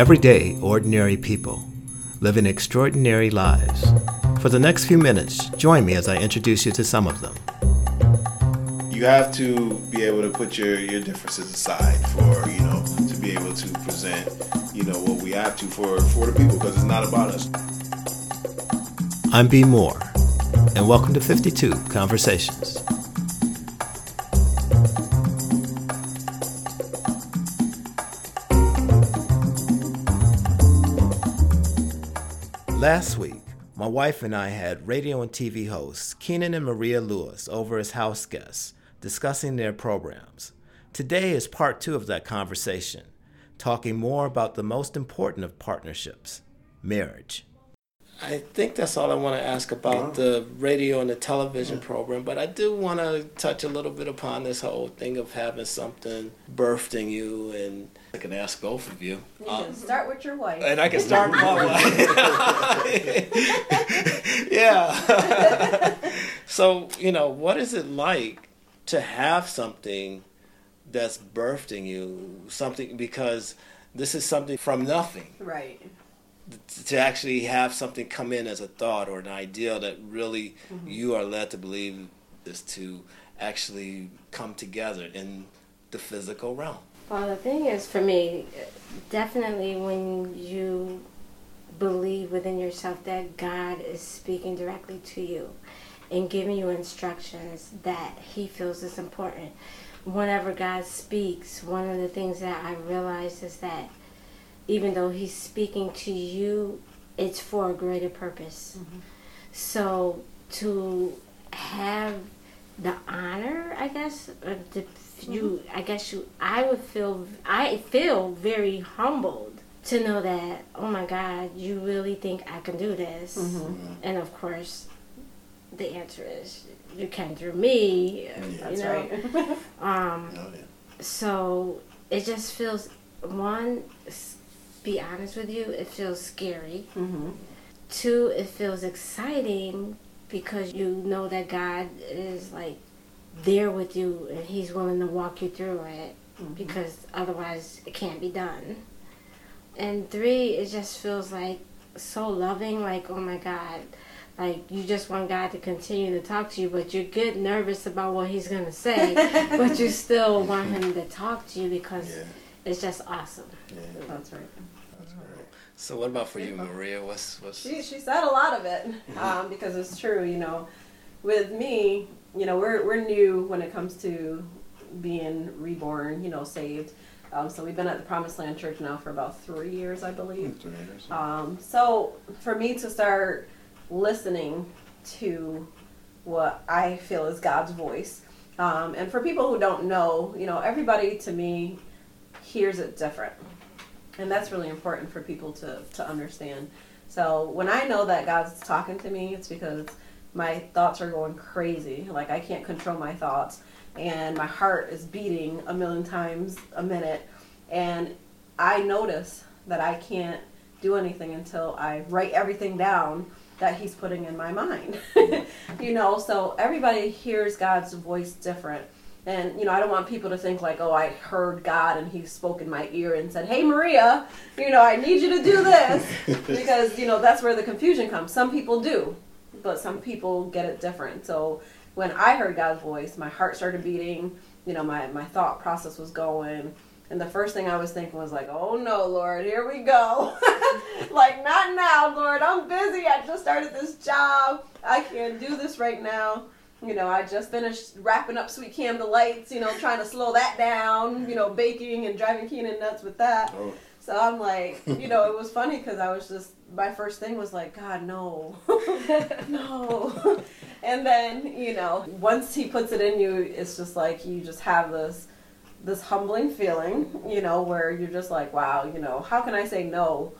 Everyday, ordinary people living extraordinary lives. For the next few minutes, join me as I introduce you to some of them. You have to be able to put your, your differences aside for, you know, to be able to present, you know, what we have to for, for the people because it's not about us. I'm B. Moore, and welcome to 52 Conversations. Last week, my wife and I had radio and TV hosts Keenan and Maria Lewis over as house guests discussing their programs. Today is part two of that conversation, talking more about the most important of partnerships marriage. I think that's all I want to ask about the radio and the television program, but I do want to touch a little bit upon this whole thing of having something birthed in you, and I can ask both of you. You can um, start with your wife. And I can start with my wife. yeah. so, you know, what is it like to have something that's birthed in you? Something because this is something from nothing. Right. To actually have something come in as a thought or an idea that really Mm-hmm. you are led to believe is to actually come together in the physical realm. Well, the thing is, for me, definitely when you believe within yourself that God is speaking directly to you and giving you instructions that He feels is important. Whenever God speaks, one of the things that I realize is that even though He's speaking to you, it's for a greater purpose. Mm-hmm. So to have the honor, I guess, the, you, mm-hmm. I guess you, I would feel, I feel very humbled to know that, oh my God, you really think I can do this? Mm-hmm. And of course, the answer is you can through me. you That's know, right. um, Oh, yeah. so it just feels one. S- Be honest with you, it feels scary. hmm Two, it feels exciting because you know that God is like there with you and He's willing to walk you through it because otherwise it can't be done. And three, it just feels like so loving, like, oh my God. Like you just want God to continue to talk to you, but you get nervous about what He's gonna say, but you still want Him to talk to you because Yeah. It's just awesome. Yeah. That's right. That's great. So, what about for you, Maria? What's what's She, she said a lot of it um, because it's true. You know, with me, you know, we're, we're new when it comes to being reborn, you know, saved. Um, so we've been at the Promised Land Church now for about three years, I believe. Three years. Um, so for me to start listening to what I feel is God's voice, um, and for people who don't know, you know, everybody to me hears it different, and that's really important for people to to understand. So when I know that God's talking to me, it's because my thoughts are going crazy. Like I can't control my thoughts, and my heart is beating a million times a minute, and I notice that I can't do anything until I write everything down that he's putting in my mind. you know, so everybody hears God's voice different. And you know, I don't want people to think like, "Oh, I heard God and he spoke in my ear and said, "Hey, Maria, you know, I need you to do this." because, you know, that's where the confusion comes. Some people do, but some people get it different. So, when I heard God's voice, my heart started beating, you know, my my thought process was going and the first thing I was thinking was like, "Oh no, Lord, here we go." like, not now, Lord. I'm busy. I just started this job. I can't do this right now. You know, I just finished wrapping up Sweet Candle Lights, you know, trying to slow that down, you know, baking and driving Keenan nuts with that. Oh, So I'm like, you know, it was funny because I was just, my first thing was like, God, no. no. And then, you know, once he puts it in you, it's just like you just have this this humbling feeling, you know, where you're just like, wow, you know, how can I say no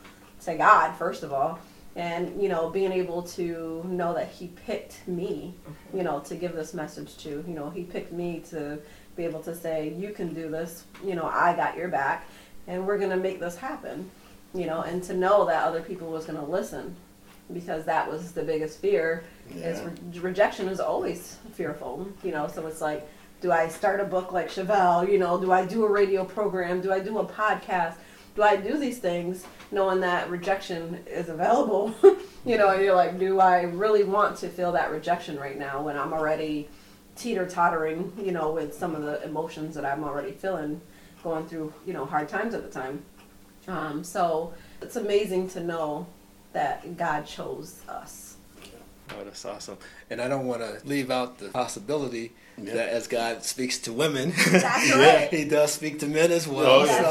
to God, first of all? And, you know, being able to know that He picked me, you know, to give this message to. You know, He picked me to be able to say, you can do this, you know, I got your back, and we're going to make this happen, you know, and to know that other people was going to listen because that was the biggest fear is re- rejection is always fearful, you know, so it's like, do I start a book like Chevelle? You know, do I do a radio program? Do I do a podcast? Do I do these things knowing that rejection is available? you know, you're like, do I really want to feel that rejection right now when I'm already teeter tottering, you know, with some of the emotions that I'm already feeling, going through, you know, hard times at the time. Um, so it's amazing to know that God chose us. Oh, that's awesome. And I don't want to leave out the possibility Yeah. that as God speaks to women, That's right. he does speak to men as well. Oh, yeah.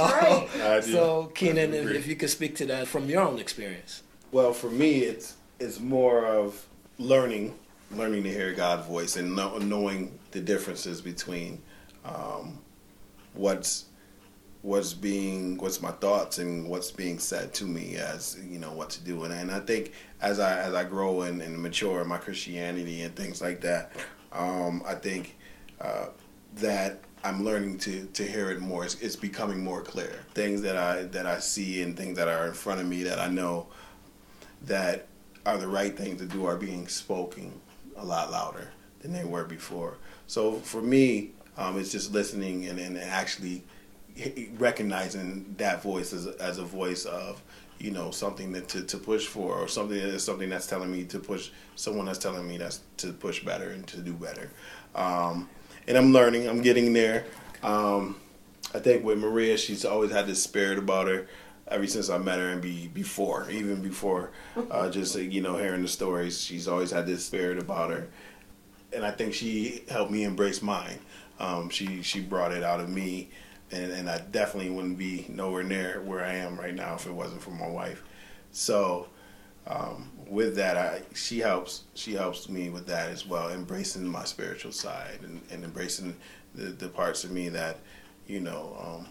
That's right. So, Keenan, if, if you could speak to that from your own experience. Well, for me, it's it's more of learning, learning to hear God's voice and know, knowing the differences between um, what's what's being what's my thoughts and what's being said to me as you know what to do. And, and I think as I as I grow and, and mature in my Christianity and things like that um, I think uh, that I'm learning to to hear it more. It's, it's becoming more clear. Things that I that I see and things that are in front of me that I know that are the right things to do are being spoken a lot louder than they were before. So for me, um, it's just listening and, and actually recognizing that voice as, as a voice of you know something that to, to push for or something that is something that's telling me to push someone that's telling me that's to push better and to do better. Um, and i'm learning i'm getting there. Um, i think with maria she's always had this spirit about her ever since i met her and be before even before uh, just you know hearing the stories she's always had this spirit about her. And I think she helped me embrace mine. Um, she she brought it out of me, and, and I definitely wouldn't be nowhere near where I am right now if it wasn't for my wife. So um, with that, I she helps she helps me with that as well, embracing my spiritual side and, and embracing the, the parts of me that you know um,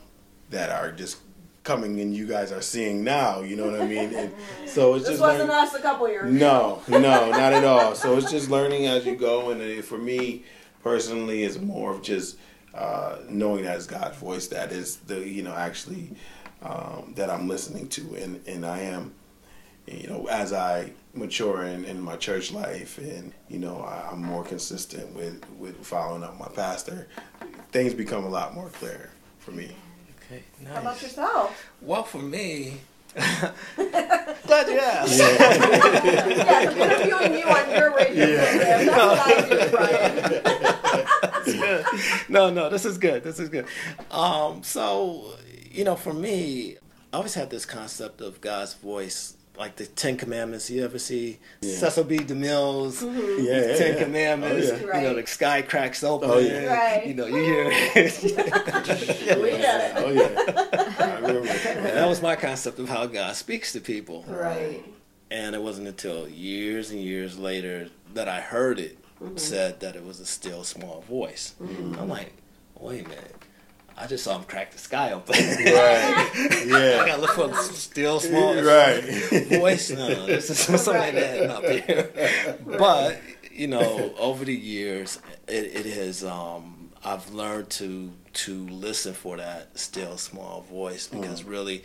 that are just coming and you guys are seeing now. You know what I mean? And so it's This just wasn't learning- us a couple years. no, no, not at all. So it's just learning as you go, and for me personally, it's more of just uh, knowing that it's God's voice that is the you know actually um, that I'm listening to, and and I am, you know, as I mature in, in my church life, and you know, I, I'm more consistent with with following up my pastor. Things become a lot more clear for me. Okay, nice. How about yourself? Well, for me, glad you asked. Yeah, I'm interviewing you on your radio program. That's what I do, Brian. That's good. No, no, this is good. This is good. Um, so, you know, for me, I always had this concept of God's voice, like the Ten Commandments. You ever see Yeah. Cecil B. DeMille's Mm-hmm. Yeah, yeah, Ten yeah. Commandments? Oh, yeah. You know, the sky cracks open. Oh, yeah. Right. You know, you hear it. We get it. Oh yeah, I that was my concept of how God speaks to people. Right. And it wasn't until years and years later that I heard it Mm-hmm. said that it was a still small voice. I'm like, wait a minute. I just saw him crack the sky open. Right. Yeah. I gotta look for the still small Right. voice. No, this is something Right. that up here. But you know, over the years, it, it has. Um, I've learned to to listen for that still small voice because really,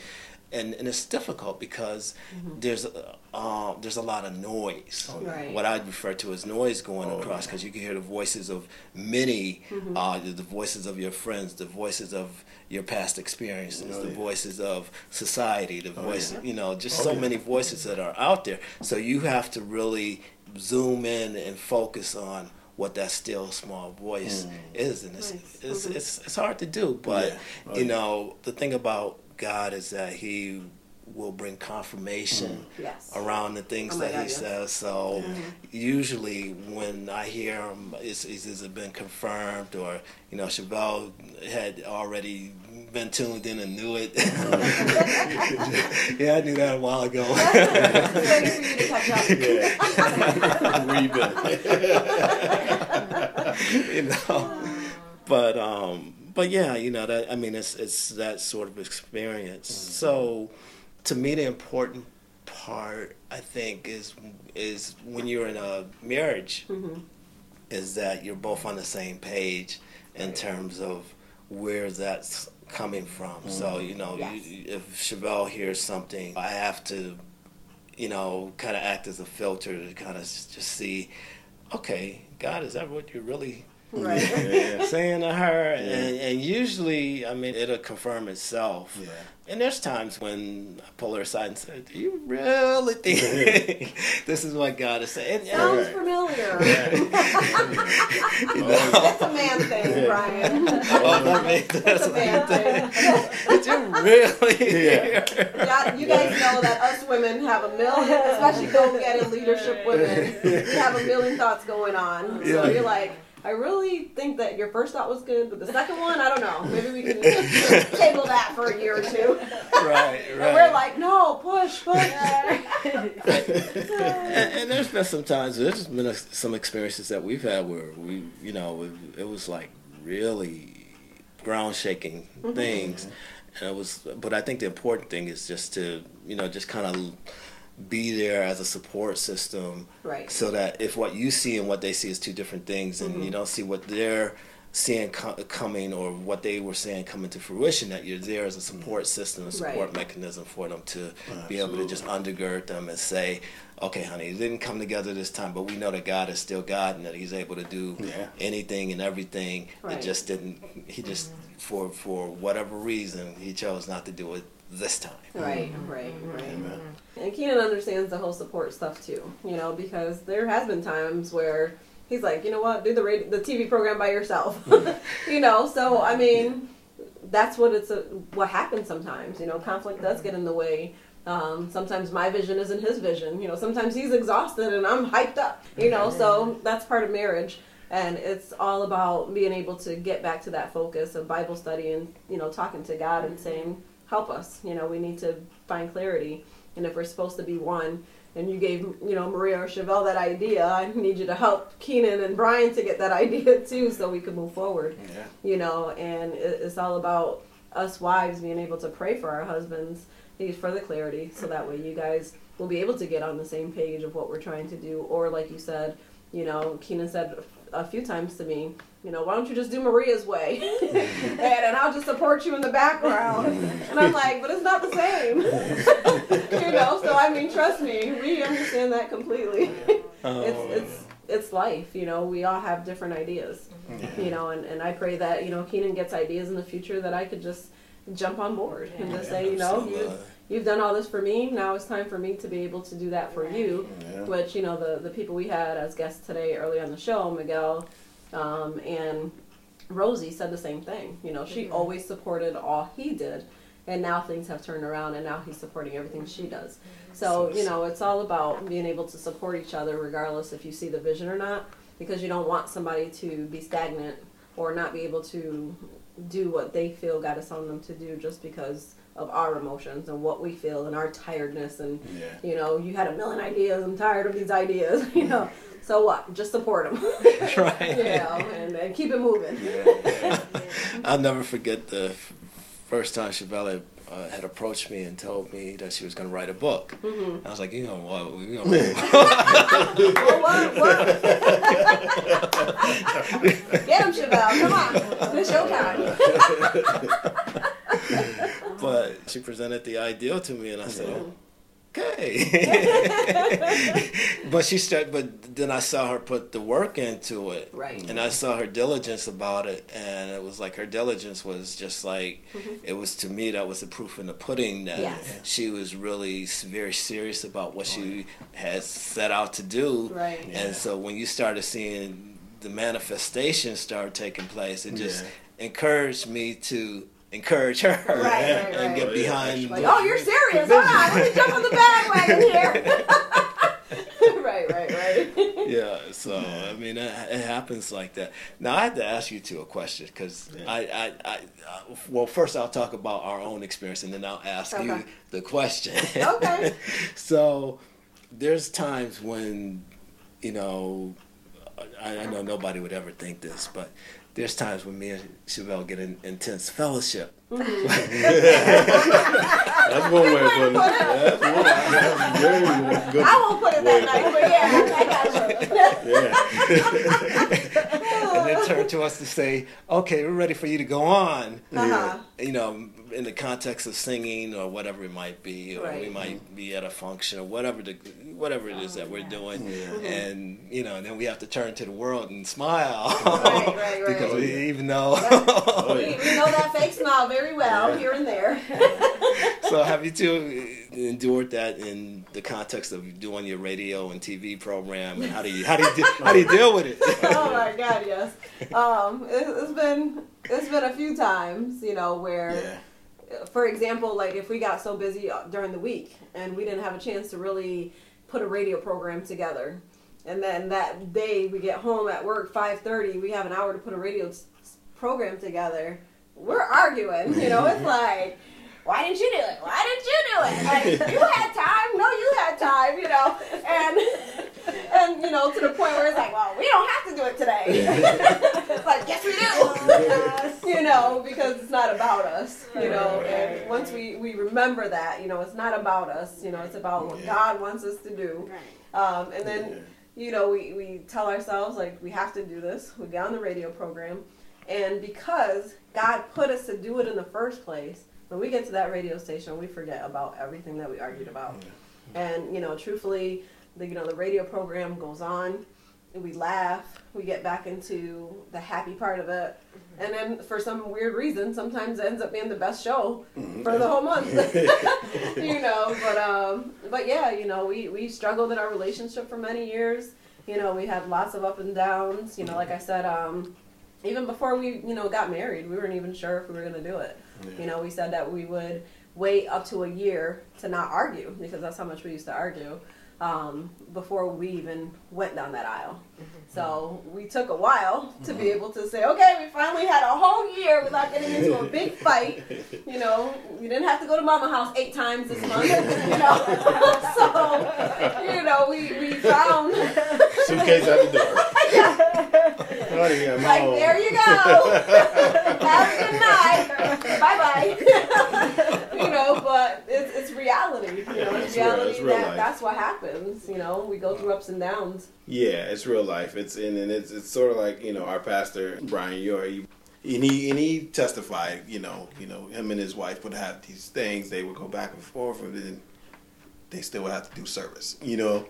and, and it's difficult because mm-hmm. there's a, uh, um, there's a lot of noise. Oh, right. What I refer to as noise going Oh, across because you can hear the voices of many, mm-hmm. uh, the voices of your friends, the voices of your past experiences, Oh, the yeah. voices of society, the oh, voice, yeah. you know, just Oh, so yeah. many voices that are out there. So you have to really zoom in and focus on what that still small voice mm. is, and it's Nice. it's, mm-hmm. it's it's hard to do. But Yeah. Oh, you yeah. know, the thing about God is that He will bring confirmation Yes. around the things Oh that God, he yes. says. So usually when I hear him, it's, it's, been confirmed or, you know, Chevelle had already been tuned in and knew it. yeah, I knew that a while ago. Just waiting for you to catch up. Yeah. Where you been? you know. But um, but yeah, you know that I mean it's it's that sort of experience. Mm-hmm. So to me, the important part I think is is when you're in a marriage, mm-hmm. is that you're both on the same page in terms of where that's coming from. Mm-hmm. So you know, Yes. you, if Chevelle hears something, I have to, you know, kind of act as a filter to kind of just see, okay, God, is that what you're really Right. Yeah. saying to her, Yeah. and, and usually, I mean, it'll confirm itself. Yeah. And there's times when I pull her aside and say, "Do you really think this is what God is saying?" And- Sounds Right. familiar. you know, That's a man thing, Brian. oh, I mean, That's that's a man thing. Did you really? Yeah. Yeah, you guys know that us women have a million, especially go-getting leadership women, we have a million thoughts going on. So Yeah. you're like, I really think that your first thought was good, but the second one, I don't know. Maybe we can table that for a year or two. right, right. And we're like, no, push, push. and, and there's been some times there's been a, some experiences that we've had where we you know it, it was like really ground shaking Mm-hmm. things and it was but i think the important thing is just to you know just kind of be there as a support system Right. so that if what you see and what they see is two different things and Mm-hmm. you don't see what they're seeing co- coming or what they were saying coming to fruition that you're there as a support system a support Right. mechanism for them to be able to just undergird them and say okay honey it didn't come together this time but we know that god is still god and that he's able to do Yeah. anything and everything Right. it just didn't he just for for whatever reason he chose not to do it this time Right, mm-hmm. right, right. Mm-hmm. Amen. And Keenan understands the whole support stuff too, you know, because there has been times where he's like, you know what, do the radio, the TV program by yourself, you know. So I mean, that's what it's a, what happens sometimes. You know, conflict does mm-hmm. get in the way. Um, sometimes my vision isn't his vision. You know, sometimes he's exhausted and I'm hyped up. You know, so that's part of marriage. And it's all about being able to get back to that focus of Bible study and, you know, talking to God and saying, help us. You know, we need to find clarity. And if we're supposed to be one, and you gave, you know, Maria or Chevelle that idea, I need you to help Keenan and Brian to get that idea too so we can move forward Yeah. you know, and it's all about us wives being able to pray for our husbands need for the clarity, so that way you guys will be able to get on the same page of what we're trying to do. Or like you said, you know, Keenan said a few times to me, you know, why don't you just do Maria's way, and, and I'll just support you in the background. And I'm like, but it's not the same, you know. So I mean, trust me, we understand that completely. Oh. it's it's it's life, you know. We all have different ideas mm-hmm. you know, and, and I pray that, you know, Keenan gets ideas in the future that I could just jump on board and just say, you know, you've, you've done all this for me, now it's time for me to be able to do that for you. Yeah. Which, you know, the, the people we had as guests today early on the show, Miguel um, and Rosie said the same thing. You know, she always supported all he did. And now things have turned around and now he's supporting everything she does. So, you know, it's all about being able to support each other regardless if you see the vision or not because you don't want somebody to be stagnant or not be able to do what they feel God has telling them to do just because of our emotions and what we feel and our tiredness and Yeah. you know you had a million ideas i'm tired of these ideas you know so what? Just support them right. You know and, and keep it moving. I'll never forget the first time Chevelle uh, had approached me and told me that she was going to write a book. Mm-hmm. I was like, you know what? You know, oh, what, what? get him chevelle. Come on. It's your time. But she presented the ideal to me, and I said, okay. but she started, but then I saw her put the work into it, Right. And I saw her diligence about it, and it was like her diligence was just like mm-hmm. it was to me that was the proof in the pudding that Yes. she was really very serious about what she had set out to do, Right. And so when you started seeing the manifestation start taking place, it just encouraged me to encourage her Right, right, and right. get behind. like oh you're serious hold on let me jump on the bandwagon here right right right yeah, so I mean, it, it happens like that. Now I had to ask you two a question because Yeah. I, I, I, uh, well, first I'll talk about our own experience and then I'll ask you the question. Okay. so there's times when, you know, I, I know nobody would ever think this, but there's times when me and Chevelle get in intense fellowship. That's one way of putting it. That's one. That's very good. I won't put it that nice, but yeah, I got you. and then turn to us to say, "Okay, we're ready for you to go on." Uh-huh. You know, in the context of singing or whatever it might be, or we might be at a function or whatever the whatever it is that we're doing, Yeah. and you know, then we have to turn to the world and smile Right, right, right. because we, even though. Oh, We, yeah. we know that fake smile very well Yeah. here and there. so have you two endured that in the context of doing your radio and TV program, and how do you how do you de- how do you deal with it? oh my god, yes. Um, it, it's been it's been a few times, you know, where, Yeah. for example, like if we got so busy uh, during the week and we didn't have a chance to really put a radio program together, and then that day we get home at work five thirty, we have an hour to put a radio program together. We're arguing, you know. It's like. Why didn't you do it? Why didn't you do it? Like, you had time. No, you had time. You know, and and you know to the point where it's like, well, we don't have to do it today. it's like, yes, we do. you know, because it's not about us. You know, and once we we remember that, you know, it's not about us. You know, it's about what God wants us to do. Um, and then you know, we, we tell ourselves, like, we have to do this. We get on the radio program. And because God put us to do it in the first place, when we get to that radio station, we forget about everything that we argued about. And, you know, truthfully, the, you know, the radio program goes on. We laugh. We get back into the happy part of it. And then for some weird reason, sometimes it ends up being the best show for the whole month. you know, but um, but yeah, you know, we we struggled in our relationship for many years. You know, we had lots of up and downs. You know, like I said, um, even before we you know got married, we weren't even sure if we were gonna do it. You know, we said that we would wait up to a year to not argue because that's how much we used to argue um, before we even went down that aisle. So we took a while to be able to say, okay, we finally had a whole year without getting into a big fight. You know, we didn't have to go to mama house eight times this month. You know, so you know we we found Suitcase at the door. Oh, Honey, I'm like there you go. Have a good night. Bye bye. you know, but it's, it's reality. You know, it's It's real- it's real that life. that's what happens. You know, we go through ups and downs. Yeah, it's real life. It's and, and it's it's sort of like you know our pastor Brian Yor. And he and he testified. You know, you know him and his wife would have these things. They would go back and forth, and then they still would have to do service. You know,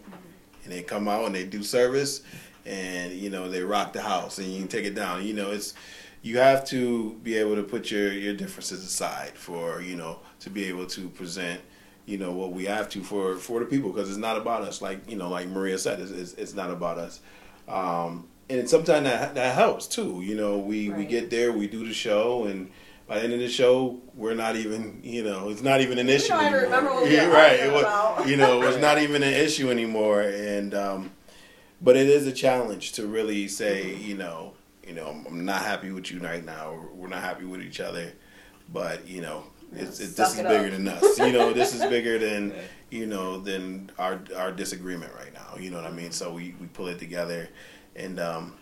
and they come out and they do service, and you know they rock the house, and you can take it down. You know, it's you have to be able to put your your differences aside for you know to be able to present you know what we have to for for the people because it's not about us like you know like maria said it's, it's, it's not about us. Um and sometimes that that helps too you know we we get there we do the show and by the end of the show we're not even you know it's not even an issue don't even anymore. remember what we Yeah, right it was, you know it's not even an issue anymore and um but it is a challenge to really say you know you know i'm not happy with you right now we're not happy with each other but you know it's, it, this is bigger up. than us. You know this is bigger than you know than our our disagreement right now. You know what i mean? So we, we pull it together. And um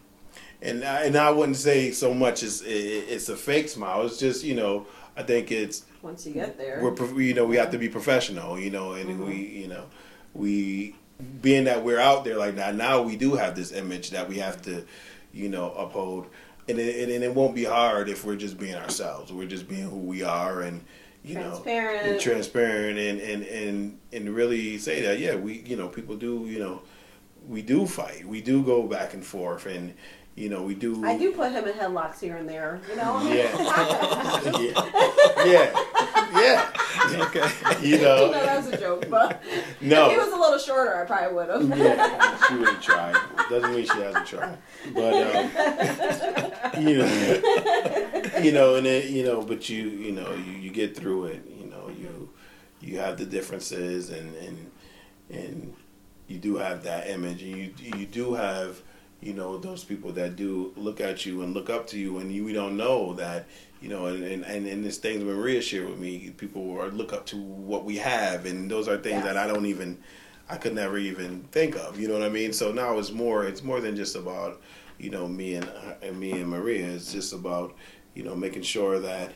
and I, and I wouldn't say so much as it, it's a fake smile. It's just you know i think it's Once you get there, we're you know we have to be professional you know and we you know we being that we're out there like that now we do have this image that we have to you know uphold. And it, and it won't be hard if we're just being ourselves. We're just being who we are and you know Transparent. and transparent and and and and really say that yeah we you know people do you know we do fight we do go back and forth and you know we do I do put him in headlocks here and there. You know. yeah yeah yeah yeah okay. you You know, no, that was a joke, but no if he was a little shorter, I probably would have. Yeah, she would have tried. Doesn't mean she hasn't tried. But um, you know, you know, and then you know, but you, you know, you, you get through it. You know, you you have the differences, and and and you do have that image, and you you do have you know those people that do look at you and look up to you, and you we don't know that. You know, and, and, and, and this things Maria shared with me, people are look up to what we have, and those are things Yes. that I don't even I could never even think of. You know what I mean? So now it's more. It's more than just about you know me and, and me and Maria. It's just about you know making sure that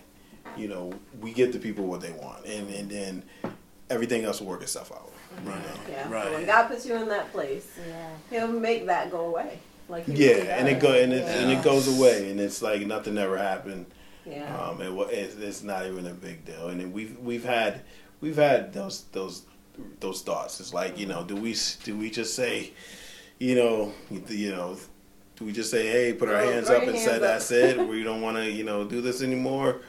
you know we get the people what they want, and and then everything else will work itself out. You know? Yeah. Right. But when God puts you in that place, Yeah. He'll make that go away. Like Yeah, and it go and it and it goes away, and it's like nothing ever happened. Yeah. Um, it, it's, it's not even a big deal, and we've we've had we've had those those those thoughts. It's like you know, do we do we just say, you know, you know, do we just say, hey, put our hands throw up and say that's it, we don't want to you know do this anymore,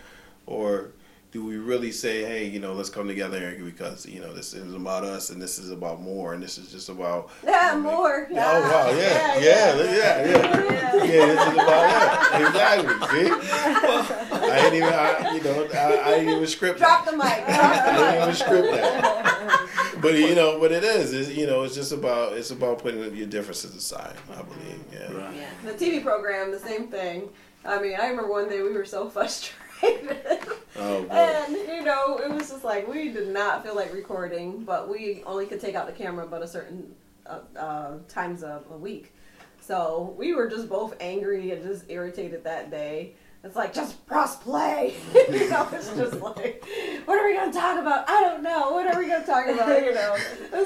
or do we really say, hey, you know, let's come together because you know this is about us and this is about more and this is just about yeah, more. Oh wow, yeah, yeah, yeah, yeah. yeah. Yeah, this is about yeah, exactly. See, I ain't even, I, you know, I, I ain't even script. Drop that. the mic. I didn't even script that. But you know, what it is is you know, it's just about it's about putting your differences aside. I believe, yeah. Right. Yeah. The TV program, the same thing. I mean, I remember one day we were so frustrated. Oh boy. and, you know, it was just like we did not feel like recording, but we only could take out the camera but a certain uh, uh, times a, a week. So we were just both angry and just irritated that day. It's like, just press play. you know, it's just like, what are we to talk about? I don't know. What are we to talk about? You know,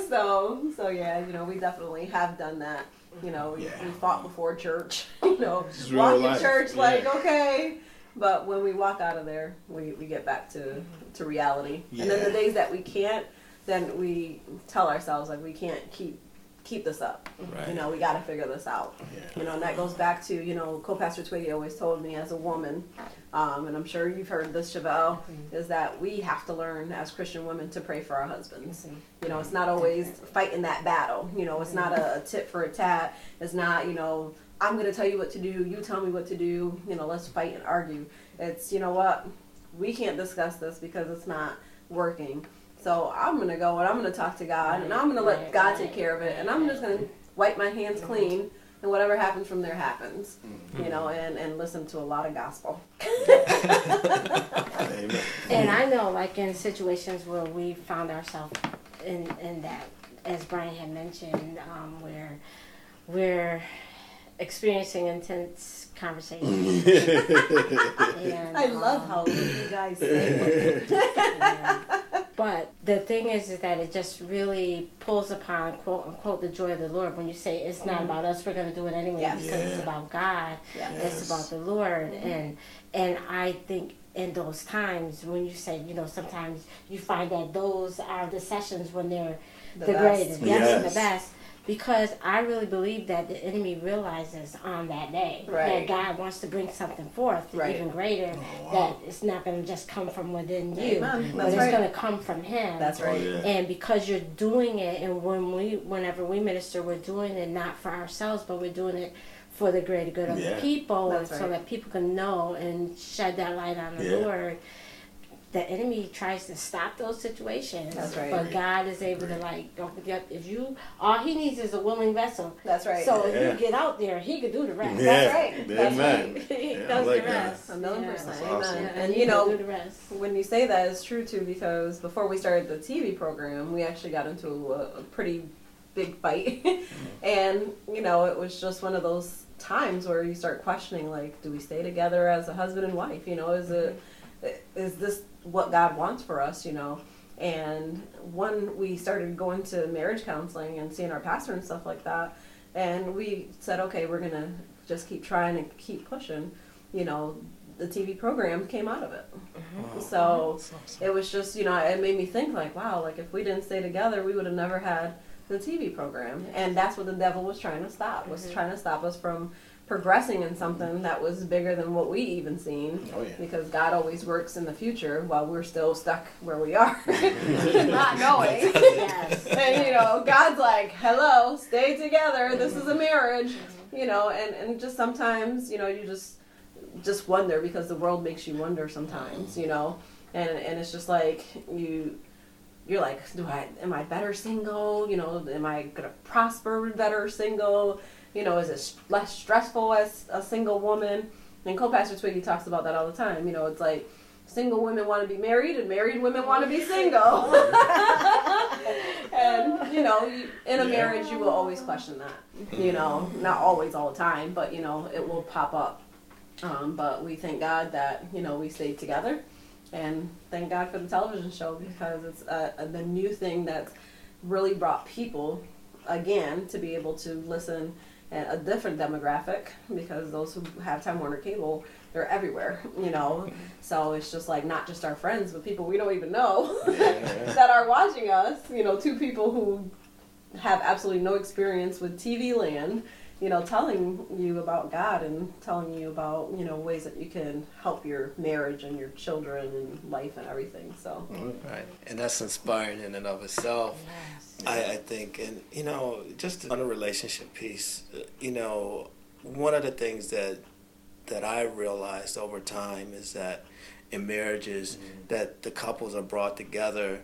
so, so yeah, you know, we definitely have done that. You know, we, Yeah. we fought before church. You know, This is walk in life. church like okay, but when we walk out of there, we, we get back to to reality. And then the days that we can't, then we tell ourselves like we can't keep keep this up. Right. You know, we got to figure this out. Yeah. You know, and that goes back to you know, co-pastor Twiggy always told me as a woman, um, and I'm sure you've heard this, Chevelle, is that we have to learn as Christian women to pray for our husbands. You know, it's not always fighting that battle. You know, it's not a, a tit for a tat. It's not, you know, I'm going to tell you what to do. You tell me what to do. You know, let's fight and argue. It's, you know what? We can't discuss this because it's not working. So I'm going to go and I'm going to talk to God and I'm going to let Right, God right, take care of it. And I'm just going to wipe my hands clean and whatever happens from there happens. You know, and, and listen to a lot of gospel. Amen. And I know, like in situations where we found ourselves in in that, as Brian had mentioned, um, where we're experiencing intense conversations. and, I love um, how you guys say yeah. But the thing is, is that it just really pulls upon quote unquote the joy of the Lord when you say it's not about us, we're going to do it anyway Yes. because it's about God. Yeah. It's about the Lord, and and I think in those times when you say, you know, sometimes you find that those are the sessions when they're The the, greatest, yes, and the best. Because I really believe that the enemy realizes on that day Right. that God wants to bring something forth Right. even greater. Oh, that it's not going to just come from within you, Amen. but That's it's right. going to come from Him. That's oh, right. yeah. And because you're doing it, and when we, whenever we minister, we're doing it not for ourselves, but we're doing it for the greater good of Yeah. the people, That's so right. that people can know and shed that light on the Yeah. Lord. The enemy tries to stop those situations, That's right. but God is able to like don't forget if you all He needs is a willing vessel. That's right. So if you get out there, He could do the rest. Yeah. right. That's Amen. he Yeah, does like the that. A million Yeah. percent. That's Amen. awesome. Yeah, And you know, do the rest. when you say that, it's true too because before we started the TV program, we actually got into a, a pretty big fight. and, you know, it was just one of those times where you start questioning, like, do we stay together as a husband and wife? You know, is it, mm-hmm. is this what God wants for us, you know? And when we started going to marriage counseling and seeing our pastor and stuff like that, and we said, okay, we're going to just keep trying and keep pushing, you know, the TV program came out of it. So it was just, you know, it made me think like, wow, like if we didn't stay together, we would have never had the TV program. And that's what the devil was trying to stop, was Mhm. trying to stop us from progressing in something that was bigger than what we even seen. Oh yeah. Because God always works in the future while we're still stuck where we are, not knowing. Yes. and you know, God's like, "Hello, stay together. This is a mm-hmm. marriage." Mm-hmm. You know, and and just sometimes, you know, you just just wonder because the world makes you wonder sometimes, you know, and and it's just like you. You're like, do I am I better single? You know, am I gonna prosper better single? You know, is it less stressful as a single woman? And co-pastor Twiggy talks about that all the time. You know, it's like single women want to be married and married women want to be single. and you know, in a Yeah. marriage, you will always question that. You know, not always all the time, but you know, it will pop up. Um, but we thank God that you know we stayed together, and thank God for the television show because it's uh, uh, the new thing that's really brought people again to be able to listen and a different demographic because those who have Time Warner Cable, they're everywhere, you know. So it's just like not just our friends, but people we don't even know that are watching us. You know, two people who have absolutely no experience with TV land you know, telling you about God and telling you about, you know, ways that you can help your marriage and your children and life and everything. So, right. And that's inspiring in and of itself. Yes. I, I think, and, you know, just on a relationship piece, uh, you know, one of the things that that I realized over time is that in marriages mm-hmm. that the couples are brought together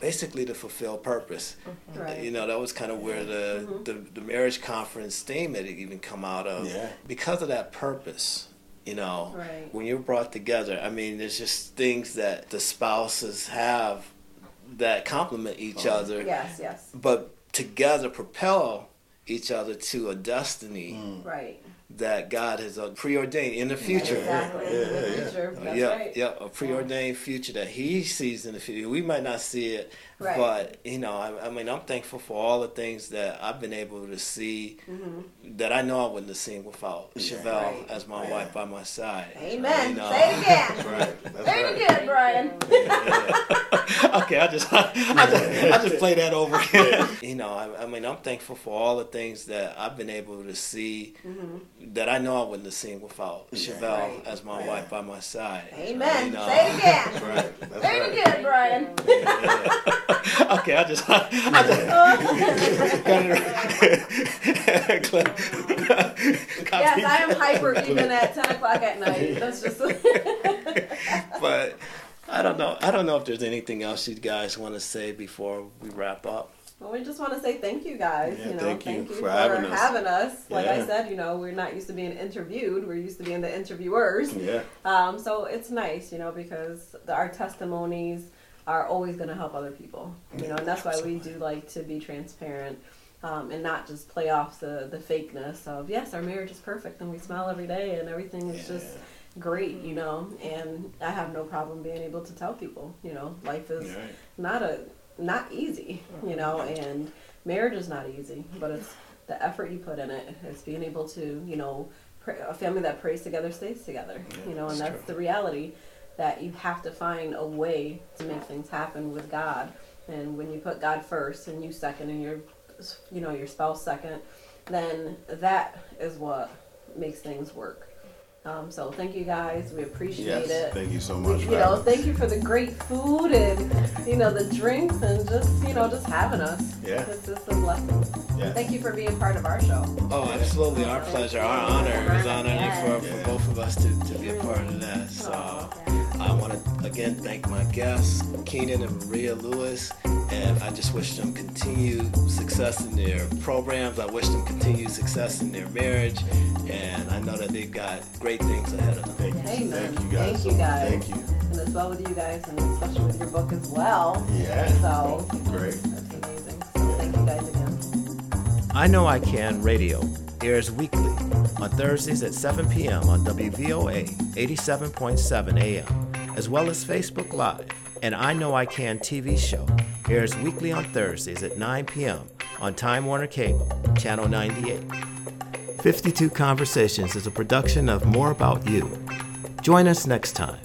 basically to fulfill purpose. Mm-hmm. Right. You know, that was kind of where the, mm-hmm. the, the marriage conference theme had even come out of. Yeah. Because of that purpose, you know, right. when you're brought together, I mean, there's just things that the spouses have that complement each oh. other. Yes, yes. But together propel each other to a destiny. Mm. Right that God has uh, preordained in the future. Exactly. Yeah, in the future. That's yeah, right. yeah, a preordained future that He sees in the future. We might not see it, right. but you know, I, I, mean, I'm thankful for all the things that I've been able to see mm-hmm. that I know I wouldn't have seen without yeah. Chevelle right. as my wife by my side. Amen. You know, Say it again. That's right. That's Say right. it again, Brian. okay, I just, I, I just, I just play that over. you know, I, I, mean, I'm thankful for all the things that I've been able to see. Mm-hmm that I know I wouldn't have seen without Chevelle right. as my wife by my side. Amen. You know, Say it again. That's right. That's Say right. it again, Brian. Yeah. okay, I just. I, just yes, I am hyper even at ten o'clock at night. That's just. but I don't know. I don't know if there's anything else you guys want to say before we wrap up. Well, we just want to say thank you guys. Yeah, you know, thank, thank you, for, for having, us. having us. Like yeah. I said, you know, we're not used to being interviewed. We're used to being the interviewers. Yeah. Um, so it's nice, you know, because the, our testimonies are always going to help other people. You know, and that's why we do like to be transparent. Um, and not just play off the, the fakeness of yes our marriage is perfect and we smile every day and everything is yeah. just great you know and i have no problem being able to tell people you know life is not a not easy, you know, and marriage is not easy, but it's the effort you put in it. It's being able to, you know, pray, a family that prays together stays together, yeah, you know, and that's true. the reality that you have to find a way to make things happen with God. And when you put God first and you second and your, you know, your spouse second, then that is what makes things work. Um, so thank you guys. We appreciate yes, it. Thank you so much. You know, thank you for the great food and you know the drinks and just you know just having us. Yeah, it's just a blessing. Yeah. Thank you for being part of our show. Oh, absolutely, our pleasure, our honor. It's honor yes. for, for both of us to, to be a part of that. So. Oh, I want to again thank my guests, Keenan and Maria Lewis, and I just wish them continued success in their programs. I wish them continued success in their marriage, and I know that they've got great things ahead of them. Thank you. Thank you guys. Thank you guys. Thank you. And as well with you guys, and especially with your book as well. Yeah. So great. That's amazing. So thank you guys again. I know I can radio airs weekly on Thursdays at 7 p.m. on WVOA 87.7 AM as well as Facebook Live. And I Know I Can TV show airs weekly on Thursdays at 9 p.m. on Time Warner Cable, Channel 98. 52 Conversations is a production of More About You. Join us next time.